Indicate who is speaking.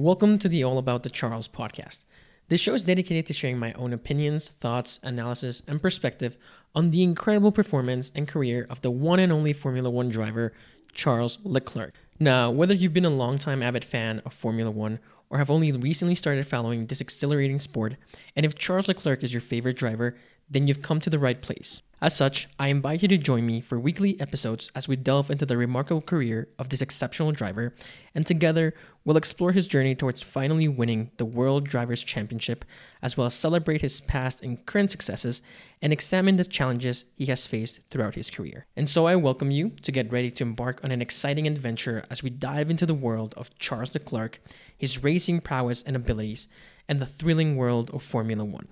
Speaker 1: Welcome to the All About the Charles podcast. This show is dedicated to sharing my own opinions, thoughts, analysis, and perspective on the incredible performance and career of the one and only Formula One driver, Charles Leclerc. Now, whether you've been a long-time avid fan of Formula One or have only recently started following this exhilarating sport, and if Charles Leclerc is your favorite driver, then you've come to the right place. As such, I invite you to join me for weekly episodes as we delve into the remarkable career of this exceptional driver, and together we'll explore his journey towards finally winning the World Drivers' Championship, as well as celebrate his past and current successes and examine the challenges he has faced throughout his career. And so I welcome you to get ready to embark on an exciting adventure as we dive into the world of Charles Leclerc, his racing prowess and abilities, and the thrilling world of Formula One.